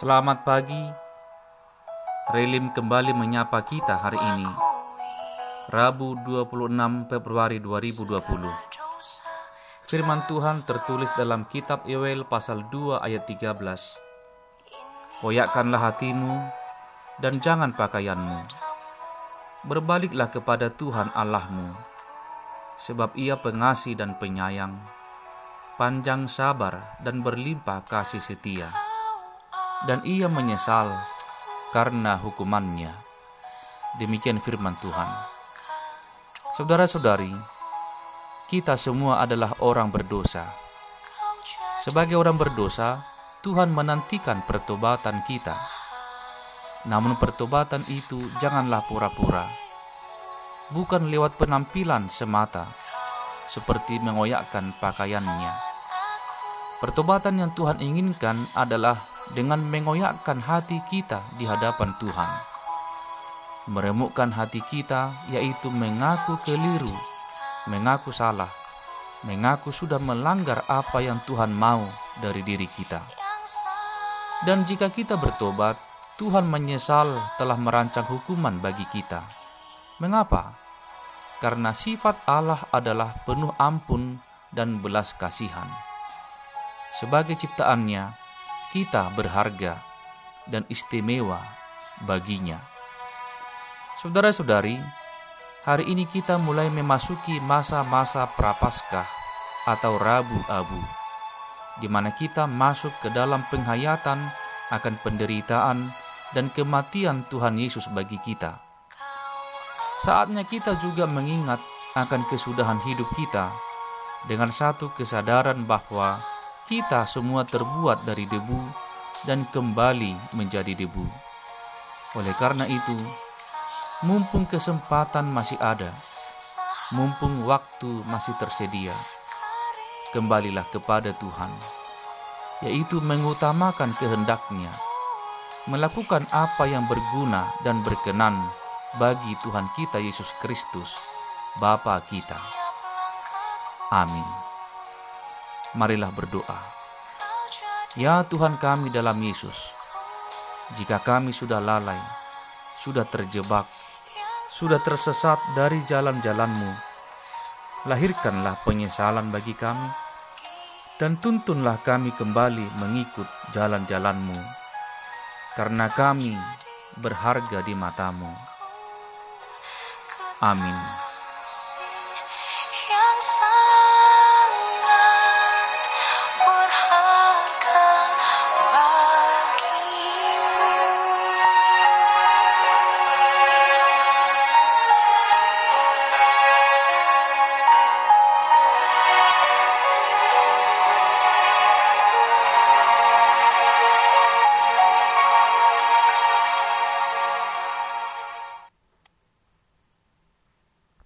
Selamat pagi. Relim kembali menyapa kita hari ini. Rabu 26 Februari 2020. Firman Tuhan tertulis dalam kitab Yoel pasal 2 ayat 13. Koyakkanlah hatimu dan jangan pakaianmu. Berbaliklah kepada Tuhan Allahmu, sebab ia pengasih dan penyayang, panjang sabar dan berlimpah kasih setia dan ia menyesal karena hukumannya. Demikian firman Tuhan. Saudara-saudari, kita semua adalah orang berdosa. Sebagai orang berdosa, Tuhan menantikan pertobatan kita. Namun pertobatan itu janganlah pura-pura. Bukan lewat penampilan semata, seperti mengoyakkan pakaiannya. Pertobatan yang Tuhan inginkan adalah dengan mengoyakkan hati kita di hadapan Tuhan. Meremukkan hati kita yaitu mengaku keliru, mengaku salah, mengaku sudah melanggar apa yang Tuhan mau dari diri kita. Dan jika kita bertobat, Tuhan menyesal telah merancang hukuman bagi kita. Mengapa? Karena sifat Allah adalah penuh ampun dan belas kasihan. Sebagai ciptaannya, kita berharga dan istimewa baginya. Saudara-saudari, hari ini kita mulai memasuki masa-masa prapaskah atau Rabu Abu, di mana kita masuk ke dalam penghayatan akan penderitaan dan kematian Tuhan Yesus bagi kita. Saatnya kita juga mengingat akan kesudahan hidup kita dengan satu kesadaran bahwa kita semua terbuat dari debu dan kembali menjadi debu. Oleh karena itu, mumpung kesempatan masih ada, mumpung waktu masih tersedia, kembalilah kepada Tuhan, yaitu mengutamakan kehendaknya, melakukan apa yang berguna dan berkenan bagi Tuhan kita Yesus Kristus, Bapa kita. Amin. Marilah berdoa. Ya Tuhan kami dalam Yesus, jika kami sudah lalai, sudah terjebak, sudah tersesat dari jalan-jalanmu, lahirkanlah penyesalan bagi kami, dan tuntunlah kami kembali mengikut jalan-jalanmu, karena kami berharga di matamu. Amin.